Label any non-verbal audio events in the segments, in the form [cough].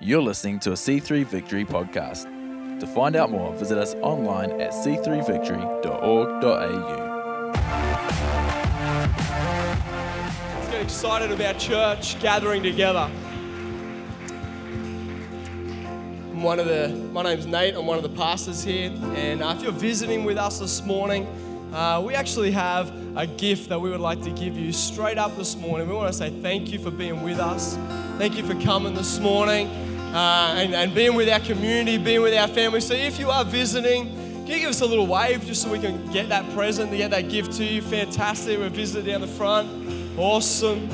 You're listening to a C3 Victory podcast. To find out more, visit us online at c3victory.org.au. Let's get excited about church gathering together. I'm one of the, my name's Nate, I'm one of the pastors here, and uh, if you're visiting with us this morning, uh, we actually have a gift that we would like to give you straight up this morning. We want to say thank you for being with us. Thank you for coming this morning uh, and, and being with our community, being with our family. So if you are visiting, can you give us a little wave just so we can get that present, get that gift to you? Fantastic. We're visiting down the front. Awesome.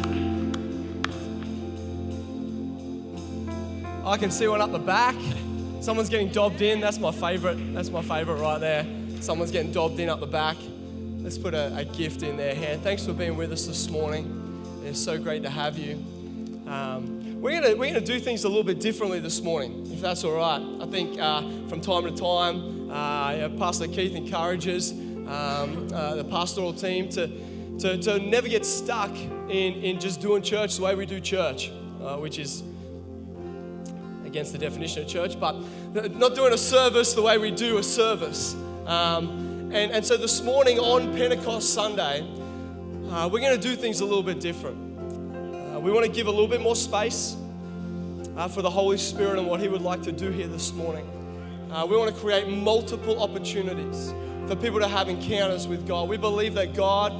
I can see one up the back. Someone's getting dobbed in. That's my favorite. That's my favorite right there. Someone's getting dobbed in up the back. Let's put a, a gift in their hand. Thanks for being with us this morning. It's so great to have you. Um, we're going we're gonna do things a little bit differently this morning, if that's all right. I think uh, from time to time, uh, Pastor Keith encourages um, uh, the pastoral team to, to, to never get stuck in, in just doing church the way we do church, uh, which is against the definition of church, but not doing a service the way we do a service. Um, and, and so this morning on Pentecost Sunday, uh, we're going to do things a little bit different. We want to give a little bit more space uh, for the Holy Spirit and what He would like to do here this morning. Uh, we want to create multiple opportunities for people to have encounters with God. We believe that God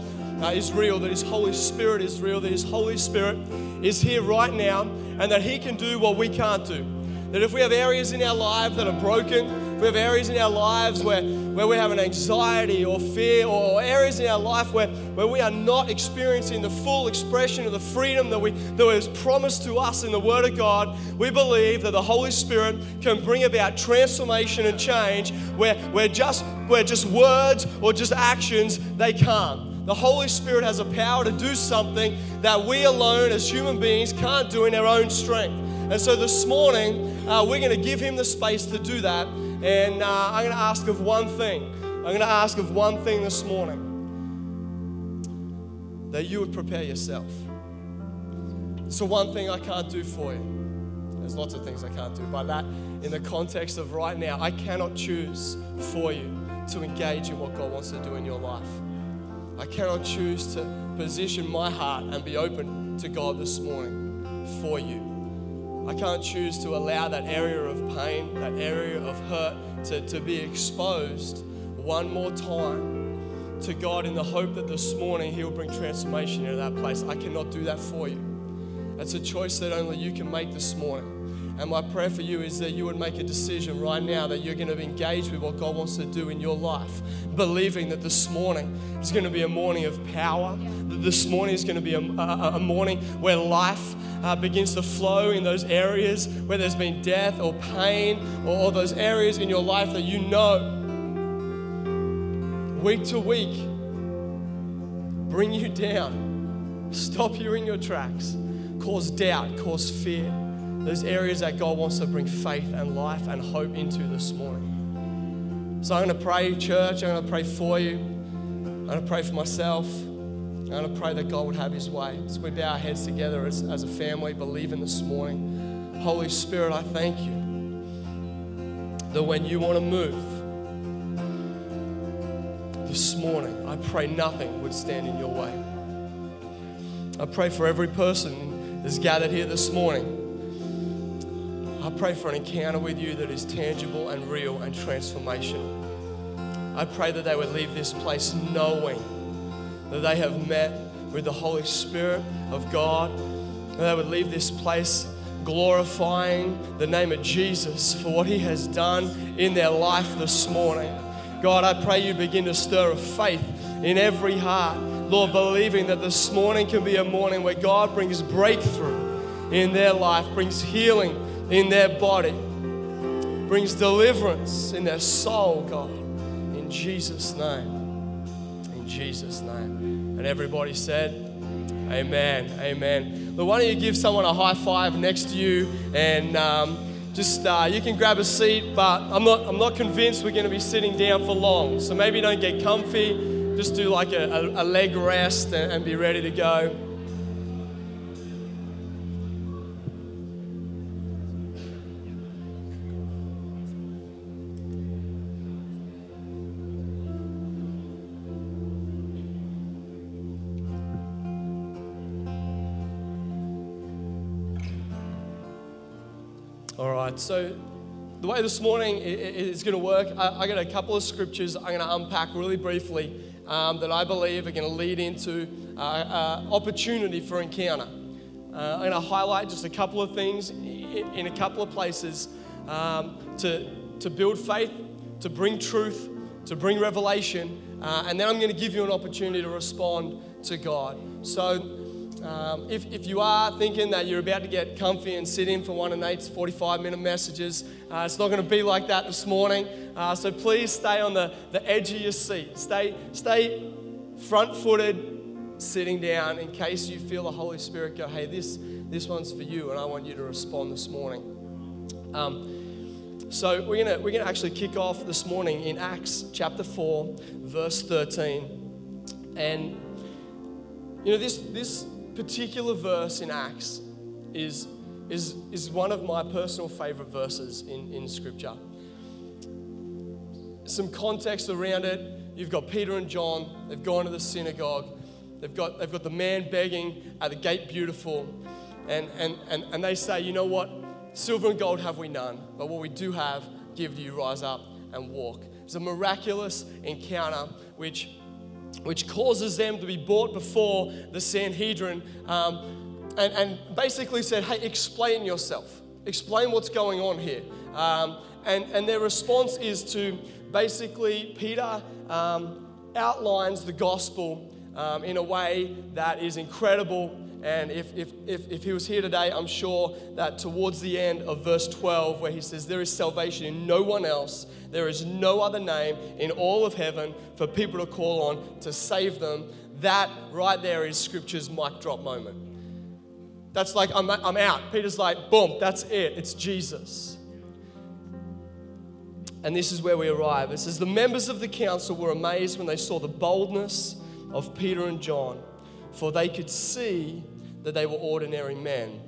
uh, is real, that His Holy Spirit is real, that His Holy Spirit is here right now, and that He can do what we can't do. That if we have areas in our life that are broken, if we have areas in our lives where, where we have an anxiety or fear, or areas in our life where, where we are not experiencing the full expression of the freedom that, we, that was promised to us in the Word of God, we believe that the Holy Spirit can bring about transformation and change where, where, just, where just words or just actions, they can't. The Holy Spirit has a power to do something that we alone as human beings can't do in our own strength. And so this morning, uh, we're going to give him the space to do that. And uh, I'm going to ask of one thing. I'm going to ask of one thing this morning that you would prepare yourself. So, one thing I can't do for you. There's lots of things I can't do. But that, in the context of right now, I cannot choose for you to engage in what God wants to do in your life. I cannot choose to position my heart and be open to God this morning for you. I can't choose to allow that area of pain, that area of hurt to, to be exposed one more time to God in the hope that this morning He will bring transformation into that place. I cannot do that for you. That's a choice that only you can make this morning. And my prayer for you is that you would make a decision right now that you're going to engage with what God wants to do in your life, believing that this morning is going to be a morning of power, that this morning is going to be a, a, a morning where life uh, begins to flow in those areas where there's been death or pain or, or those areas in your life that you know week to week bring you down, stop you in your tracks, cause doubt, cause fear those areas that God wants to bring faith and life and hope into this morning. So I'm going to pray, church. I'm going to pray for you. I'm going to pray for myself. I'm going to pray that God would have His way. So we bow our heads together as, as a family, believing this morning. Holy Spirit, I thank you that when you want to move this morning, I pray nothing would stand in your way. I pray for every person that's gathered here this morning. I pray for an encounter with you that is tangible and real and transformational. I pray that they would leave this place knowing that they have met with the Holy Spirit of God. And they would leave this place glorifying the name of Jesus for what He has done in their life this morning. God, I pray you begin to stir a faith in every heart. Lord, believing that this morning can be a morning where God brings breakthrough in their life, brings healing in their body, brings deliverance in their soul, God. In Jesus' name. In Jesus' name. And everybody said, Amen. Amen. But why don't you give someone a high five next to you and um, just uh, you can grab a seat, but I'm not, I'm not convinced we're going to be sitting down for long. So maybe don't get comfy. Just do like a, a, a leg rest and, and be ready to go. Right, so the way this morning is going to work, I got a couple of scriptures I'm going to unpack really briefly um, that I believe are going to lead into uh, uh, opportunity for encounter. Uh, I'm going to highlight just a couple of things in, a couple of places um, to, to build faith, to bring truth, to bring revelation, uh, and then I'm going to give you an opportunity to respond to God. So, um, if, if you are thinking that you're about to get comfy and sit in for one of Nate's 45 minute messages, uh, it's not going to be like that this morning. Uh, so please stay on the, the edge of your seat. Stay, stay front footed, sitting down in case you feel the Holy Spirit go, hey, this, this one's for you, and I want you to respond this morning. Um, so we're gonna we're gonna actually kick off this morning in Acts chapter four, verse thirteen, and you know this this particular verse in Acts is is is one of my personal favorite verses in in Scripture. Some context around it. You've got Peter and John. They've gone to the synagogue. They've got, they've got the man begging at the gate beautiful. And, and, and, and they say, you know what? Silver and gold have we none, but what we do have, give to you, rise up and walk. It's a miraculous encounter which, which causes them to be brought before the Sanhedrin um, and, and basically said, hey, explain yourself. Explain what's going on here. Um, and, and their response is to basically, Peter um, outlines the gospel um, in a way that is incredible. And if, if, if, if he was here today, I'm sure that towards the end of verse 12, where he says, There is salvation in no one else, there is no other name in all of heaven for people to call on to save them, that right there is Scripture's mic drop moment. That's like, I'm, I'm out. Peter's like, boom, that's it. It's Jesus. And this is where we arrive. It says, The members of the council were amazed when they saw the boldness of Peter and John, for they could see that they were ordinary men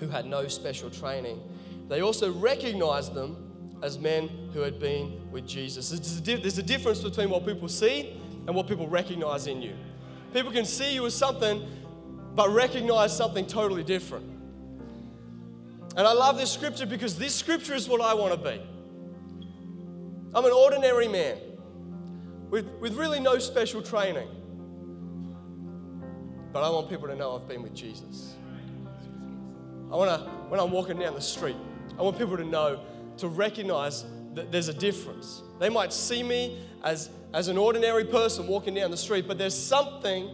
who had no special training. They also recognized them as men who had been with Jesus. There's a difference between what people see and what people recognize in you. People can see you as something, but recognize something totally different. And I love this scripture because this scripture is what I want to be. I'm an ordinary man with, with really no special training. But I want people to know I've been with Jesus. I want to, when I'm walking down the street, I want people to know, to recognize that there's a difference. They might see me as, as an ordinary person walking down the street, but there's something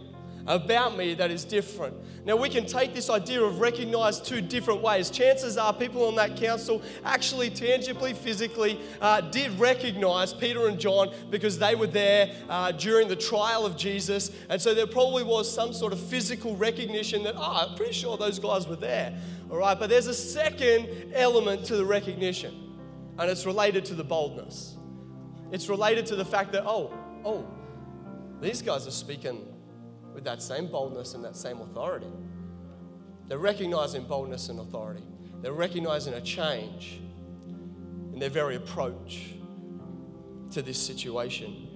about me that is different. Now, we can take this idea of recognize two different ways. Chances are people on that council actually, tangibly, physically, uh, did recognize Peter and John because they were there uh, during the trial of Jesus. And so there probably was some sort of physical recognition that, oh, I'm pretty sure those guys were there. All right, but there's a second element to the recognition, and it's related to the boldness. It's related to the fact that, oh, oh, these guys are speaking with that same boldness and that same authority. They're recognizing boldness and authority. They're recognizing a change in their very approach to this situation.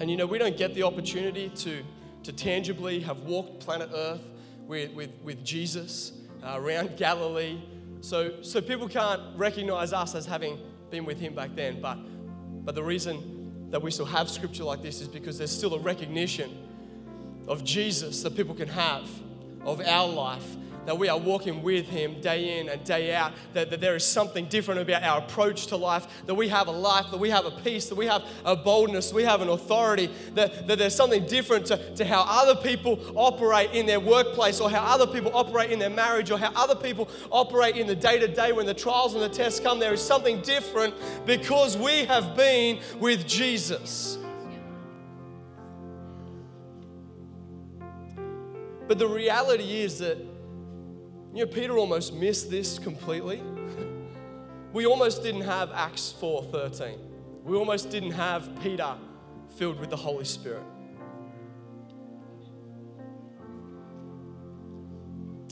And you know, we don't get the opportunity to, to tangibly have walked planet Earth with, with, with Jesus uh, around [laughs] Galilee. So, so people can't recognize us as having been with him back then. But, but the reason that we still have scripture like this is because there's still a recognition of Jesus that people can have of our life, that we are walking with Him day in and day out, that, that there is something different about our approach to life, that we have a life, that we have a peace, that we have a boldness, we have an authority, that, that there's something different to, to how other people operate in their workplace, or how other people operate in their marriage, or how other people operate in the day to day when the trials and the tests come. There is something different because we have been with Jesus. But the reality is that, you know, Peter almost missed this completely. [laughs] we almost didn't have Acts 4:13. We almost didn't have Peter filled with the Holy Spirit.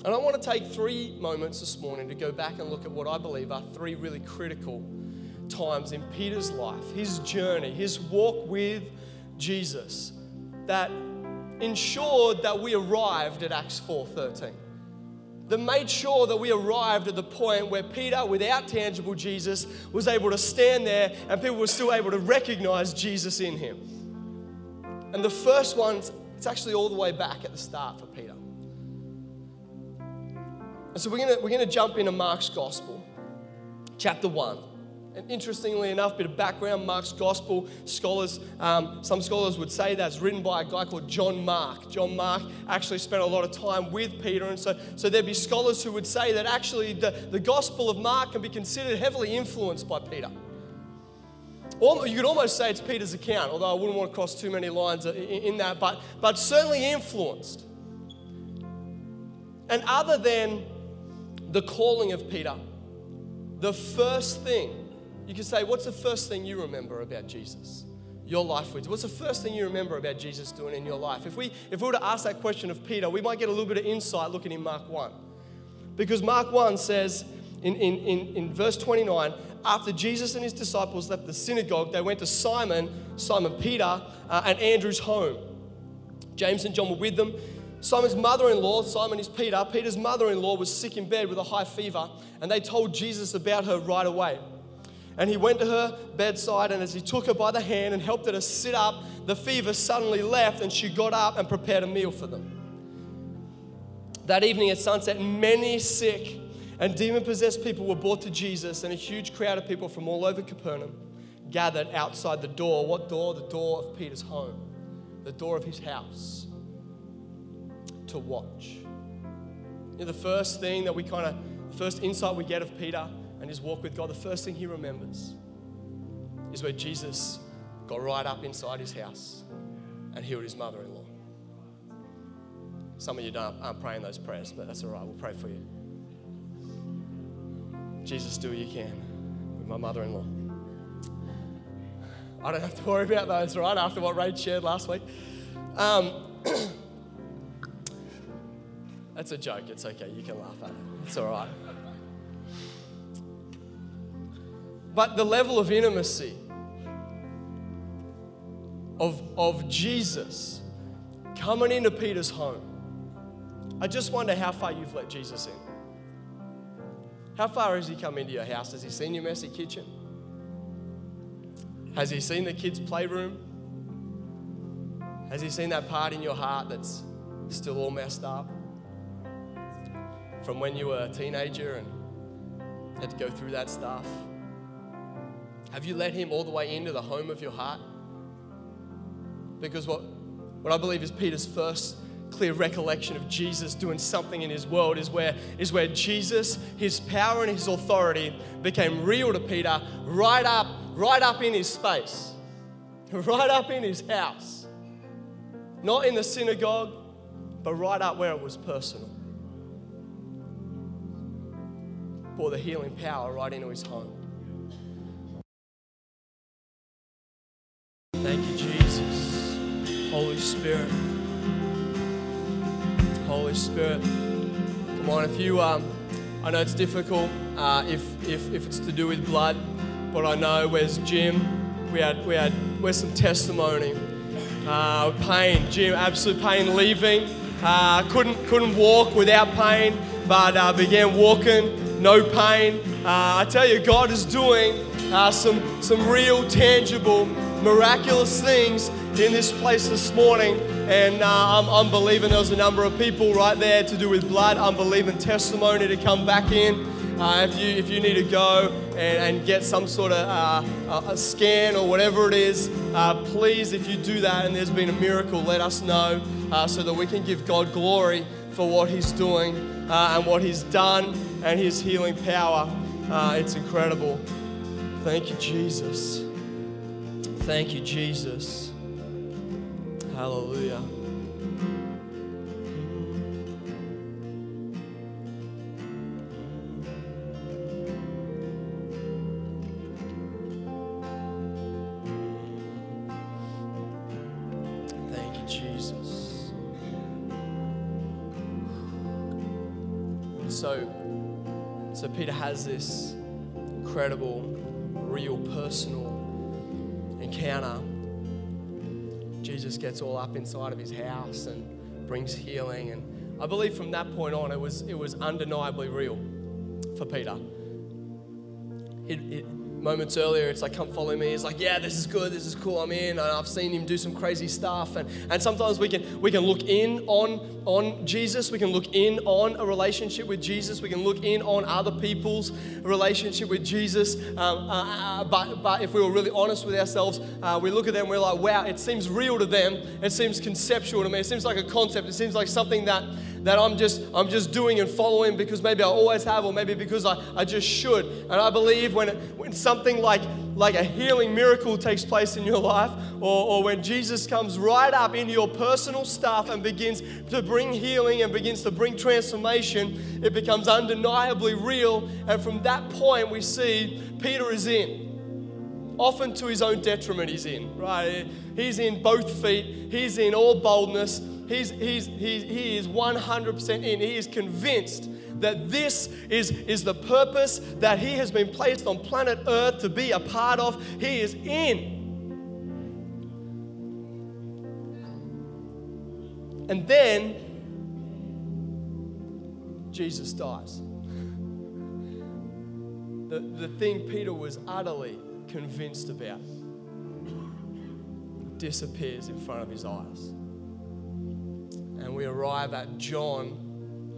And I want to take three moments this morning to go back and look at what I believe are three really critical times in Peter's life, his journey, his walk with Jesus, that ensured that we arrived at Acts 4:13. that made sure that we arrived at the point where Peter, without tangible Jesus, was able to stand there and people were still able to recognize Jesus in him. And the first one, it's actually all the way back at the start for Peter. And so we're going we're gonna jump into Mark's Gospel, chapter 1. And interestingly enough, bit of background, Mark's Gospel, scholars, um, some scholars would say that's written by a guy called John Mark. John Mark actually spent a lot of time with Peter, and so, so there'd be scholars who would say that actually the, the Gospel of Mark can be considered heavily influenced by Peter. You could almost say it's Peter's account, although I wouldn't want to cross too many lines in, in that, but, but certainly influenced. And other than the calling of Peter, the first thing you can say, What's the first thing you remember about Jesus? Your life with. What's the first thing you remember about Jesus doing in your life? If we, if we were to ask that question of Peter, we might get a little bit of insight looking in Mark 1. Because Mark 1 says in, in, in, in verse 29, after Jesus and his disciples left the synagogue, they went to Simon, Simon Peter, uh, and Andrew's home. James and John were with them. Simon's mother in law, Simon is Peter, Peter's mother in law was sick in bed with a high fever, and they told Jesus about her right away. And he went to her bedside, and as he took her by the hand and helped her to sit up, the fever suddenly left, and she got up and prepared a meal for them. That evening at sunset, many sick and demon possessed people were brought to Jesus, and a huge crowd of people from all over Capernaum gathered outside the door. What door? The door of Peter's home, the door of his house, to watch. You know, the first thing that we kind of, first insight we get of Peter and his walk with God, the first thing he remembers is where Jesus got right up inside his house and healed his mother in law. Some of you aren't praying those prayers, but that's all right. We'll pray for you. Jesus, do what you can with my mother in law. I don't have to worry about those, right? After what Ray shared last week. Um, [clears throat] that's a joke. It's okay. You can laugh at it. It's all right. But the level of intimacy of, of Jesus coming into Peter's home, I just wonder how far you've let Jesus in. How far has he come into your house? Has he seen your messy kitchen? Has he seen the kids' playroom? Has he seen that part in your heart that's still all messed up? From when you were a teenager and had to go through that stuff? Have you let Him all the way into the home of your heart? Because what, what I believe is Peter's first clear recollection of Jesus doing something in his world is where, is where Jesus, his power and his authority became real to Peter right up, right up in his space, [laughs] right up in his house. Not in the synagogue, but right up where it was personal. Pour the healing power right into his home. Spirit. Holy Spirit. Come on, if you, um, I know it's difficult uh, if, if, if it's to do with blood, but I know where's Jim? We had, we had, where's some testimony? Uh, pain, Jim, absolute pain leaving. Uh, couldn't, couldn't walk without pain, but uh, began walking, no pain. Uh, I tell you, God is doing uh, some, some real, tangible miraculous things in this place this morning. And uh, I'm, I'm, believing there's a number of people right there to do with blood. I'm believing testimony to come back in. Uh, if, you, if you need to go and, and get some sort of uh, a scan or whatever it is, uh, please, if you do that and there's been a miracle, let us know uh, so that we can give God glory for what He's doing uh, and what He's done and His healing power. it's incredible. Thank you, Jesus. Thank you, Jesus. Hallelujah. Thank you, Jesus. So, so Peter has this incredible, real, personal encounter, Jesus gets all up inside of his house and brings healing. And I believe from that point on, it was, it was undeniably real for Peter. It, it, moments earlier, it's like, come follow me. He's like, yeah, this is good, this is cool, I'm in. And I've seen him do some crazy stuff. And, and sometimes we can, we can look in on, on Jesus, we can look in on a relationship with Jesus, we can look in on other people's relationship with Jesus. Um, uh, uh, but, but if we were really honest with ourselves, uh, we look at them, we're like, wow, it seems real to them, it seems conceptual to me, it seems like a concept, it seems like something that that I'm just I'm just doing and following because maybe I always have or maybe because I, I just should. And I believe when when something like like a healing miracle takes place in your life, or, or when Jesus comes right up into your personal stuff and begins to bring healing and begins to bring transformation, it becomes undeniably real. And from that point, we see Peter is in often to his own detriment he's in right he's in both feet he's in all boldness He's, he's, he's, he is 100% in. He is convinced that this is, is the purpose that he has been placed on planet Earth to be a part of. He is in. And then Jesus dies. The, the thing Peter was utterly convinced about disappears in front of his eyes and we arrive at John,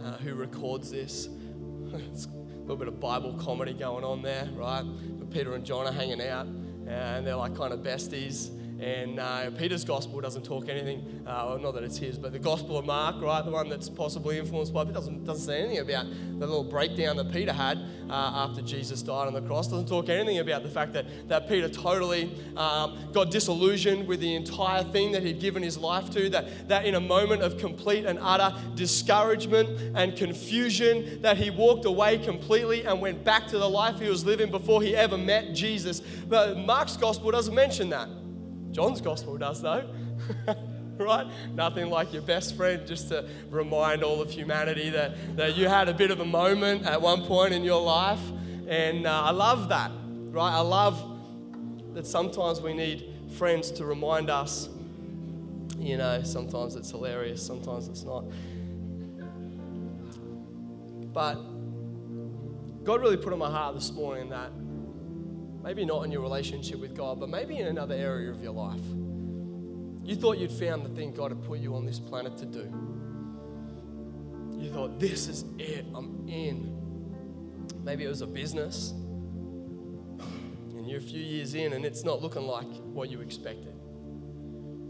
uh, who records this. [laughs] it's a little bit of Bible comedy going on there, right? But Peter and John are hanging out, and they're like kind of besties. And uh, Peter's gospel doesn't talk anything, uh, well, not that it's his, but the gospel of Mark, right, the one that's possibly influenced by, it doesn't, doesn't say anything about the little breakdown that Peter had uh, after Jesus died on the cross. Doesn't talk anything about the fact that, that Peter totally um, got disillusioned with the entire thing that he'd given his life to, that, that in a moment of complete and utter discouragement and confusion, that he walked away completely and went back to the life he was living before he ever met Jesus. But Mark's gospel doesn't mention that. John's gospel does, though. [laughs] right? Nothing like your best friend just to remind all of humanity that, that you had a bit of a moment at one point in your life. And uh, I love that, right? I love that sometimes we need friends to remind us. You know, sometimes it's hilarious, sometimes it's not. But God really put on my heart this morning that Maybe not in your relationship with God, but maybe in another area of your life. You thought you'd found the thing God had put you on this planet to do. You thought, this is it, I'm in. Maybe it was a business, and you're a few years in, and it's not looking like what you expected.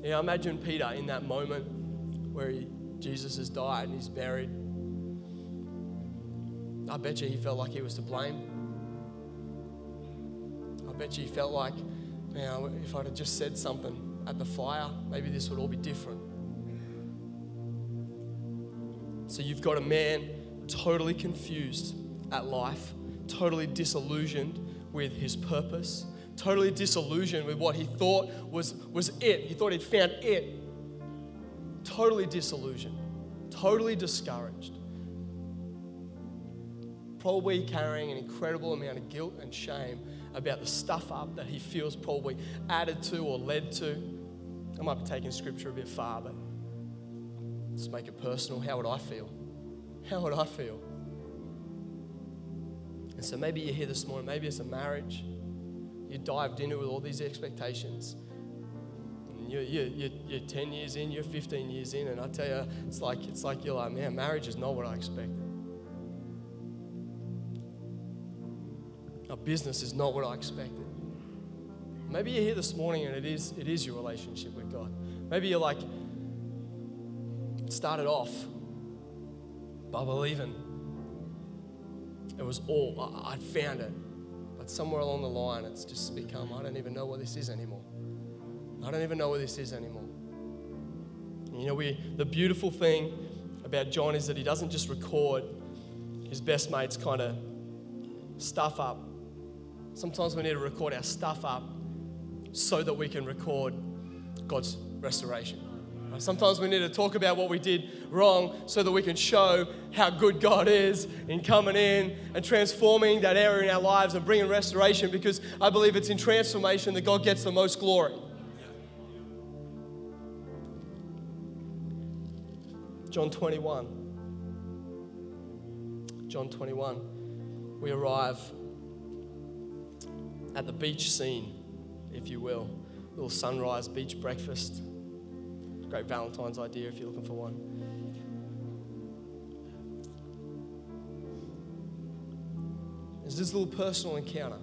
Yeah, imagine Peter in that moment where he, Jesus has died and he's buried. I bet you he felt like he was to blame bet you felt like, man, if I'd have just said something at the fire, maybe this would all be different. So you've got a man totally confused at life, totally disillusioned with his purpose, totally disillusioned with what he thought was, was it. He thought he'd found it. Totally disillusioned, totally discouraged. Probably carrying an incredible amount of guilt and shame about the stuff up that he feels probably added to or led to. I might be taking scripture a bit far, but let's make it personal. How would I feel? How would I feel? And so maybe you're here this morning, maybe it's a marriage. You dived into it with all these expectations. You're, you're, you're, 10 years in, you're 15 years in, and I tell you, it's like, it's like you're like, man, marriage is not what I expected. Business is not what I expected. Maybe you're here this morning and it is, it is your relationship with God. Maybe you're like, started off by believing it was all, I'd found it. But somewhere along the line, it's just become, I don't even know what this is anymore. I don't even know what this is anymore. And you know, we, the beautiful thing about John is that he doesn't just record his best mate's kind of stuff up Sometimes we need to record our stuff up so that we can record God's restoration. Sometimes we need to talk about what we did wrong so that we can show how good God is in coming in and transforming that area in our lives and bringing restoration because I believe it's in transformation that God gets the most glory. John 21. John 21, we arrive at the beach scene, if you will. Little sunrise beach breakfast. Great Valentine's idea if you're looking for one. There's this little personal encounter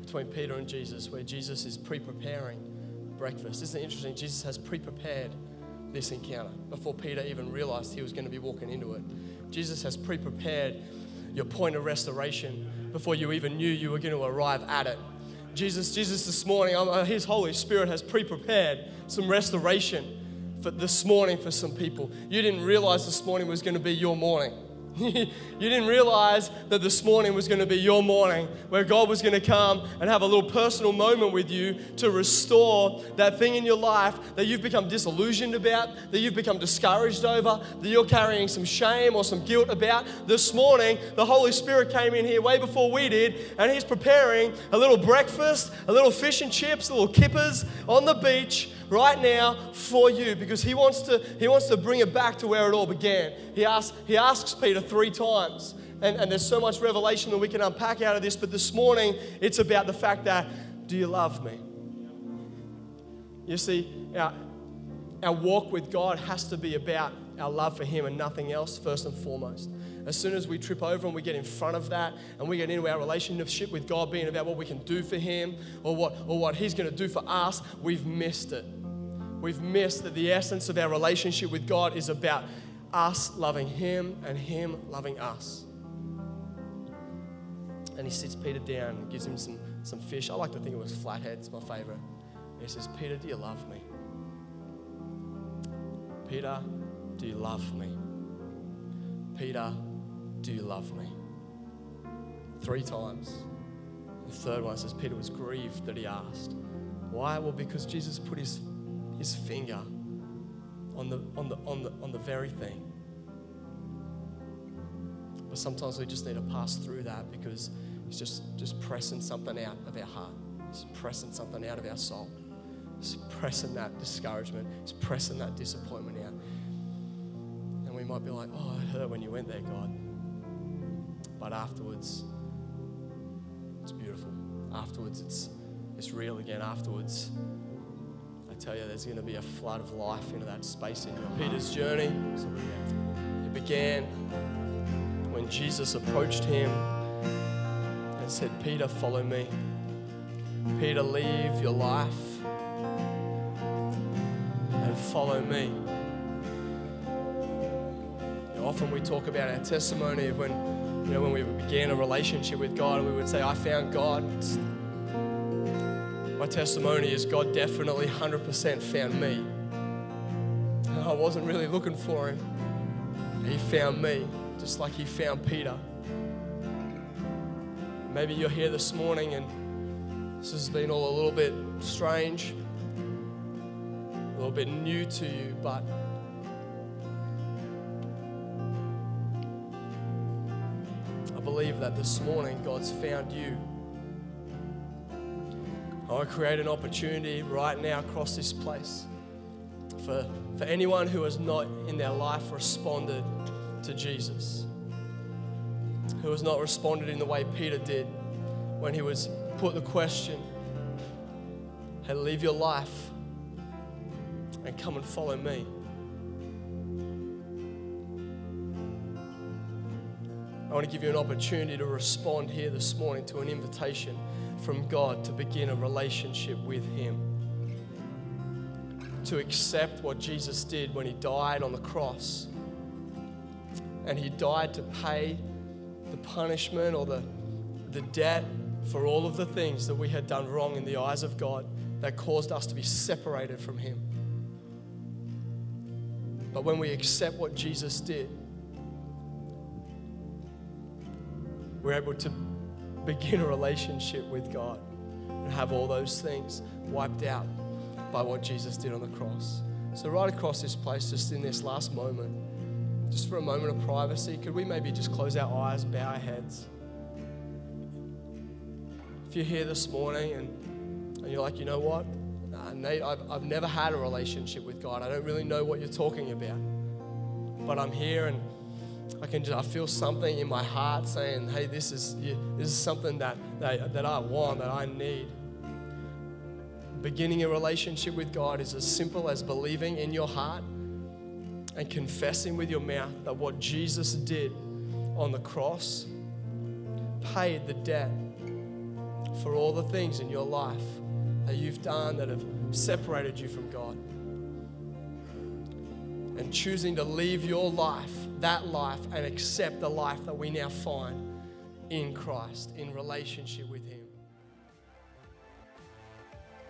between Peter and Jesus where Jesus is pre preparing breakfast. Isn't it interesting? Jesus has pre prepared this encounter before Peter even realized he was going to be walking into it. Jesus has pre prepared your point of restoration before you even knew you were going to arrive at it. Jesus, Jesus this morning, uh, His Holy Spirit has pre prepared some restoration for this morning for some people. You didn't realize this morning was going to be your morning. [laughs] you didn't realize that this morning was going to be your morning where God was going to come and have a little personal moment with you to restore that thing in your life that you've become disillusioned about, that you've become discouraged over, that you're carrying some shame or some guilt about. This morning, the Holy Spirit came in here way before we did, and He's preparing a little breakfast, a little fish and chips, a little kippers on the beach right now for you because he wants to, he wants to bring it back to where it all began. He asks, he asks Peter three times. And, and there's so much revelation that we can unpack out of this, but this morning it's about the fact that, do you love me? You see, our, our walk with God has to be about our love for Him and nothing else, first and foremost. As soon as we trip over and we get in front of that and we get into our relationship with God being about what we can do for Him or what, or what He's going to do for us, we've missed it we've missed that the essence of our relationship with God is about us loving Him and Him loving us. And he sits Peter down and gives him some, some fish. I like to think it was flatheads, my favorite. he says, Peter, do you love me? Peter, do you love me? Peter, do you love me? Three times. The third one says, Peter was grieved that he asked. Why? Well, because Jesus put his his finger on the, on the, on the, on the very thing. But sometimes we just need to pass through that because it's just, just pressing something out of our heart. It's pressing something out of our soul. It's pressing that discouragement. It's pressing that disappointment out. And we might be like, oh, it hurt when you went there, God. But afterwards, it's beautiful. Afterwards, it's, it's real again. Afterwards, I tell you, there's going to be a flood of life into that space in your Peter's journey. It began when Jesus approached him and said, Peter, follow me. Peter, leave your life and follow me. Often we talk about our testimony of when, you know, when we began a relationship with God, we would say, I found God. My testimony is God definitely 100% found me. I wasn't really looking for him. He found me, just like he found Peter. Maybe you're here this morning and this has been all a little bit strange, a little bit new to you, but believe that this morning God's found you. I create an opportunity right now across this place for, for anyone who has not in their life responded to Jesus, who has not responded in the way Peter did when he was put the question, Hey, leave your life and come and follow me. Want to give you an opportunity to respond here this morning to an invitation from God to begin a relationship with Him. To accept what Jesus did when He died on the cross. And He died to pay the punishment or the, the debt for all of the things that we had done wrong in the eyes of God that caused us to be separated from Him. But when we accept what Jesus did, we're able to begin a relationship with God and have all those things wiped out by what Jesus did on the cross. So, right across this place, just in this last moment, just for a moment of privacy, could we maybe just close our eyes, bow our heads? If you're here this morning and, and you're like, you know what? Nate, I've, I've never had a relationship with God. I don't really know what you're talking about. But I'm here and I can just I feel something in my heart saying, "Hey, this is this is something that that, that I want, that I need." Beginning a relationship with God is as simple as believing in your heart and confessing with your mouth that what Jesus did on the cross paid the debt for all the things in your life that you've done that have separated you from God. And choosing to leave your life, that life, and accept the life that we now find in Christ, in relationship with Him.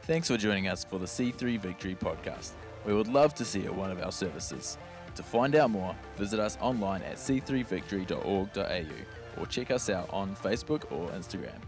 Thanks for joining us for the C3 Victory podcast. We would love to see you at one of our services. To find out more, visit us online at c3victory.org.au or check us out on Facebook or Instagram.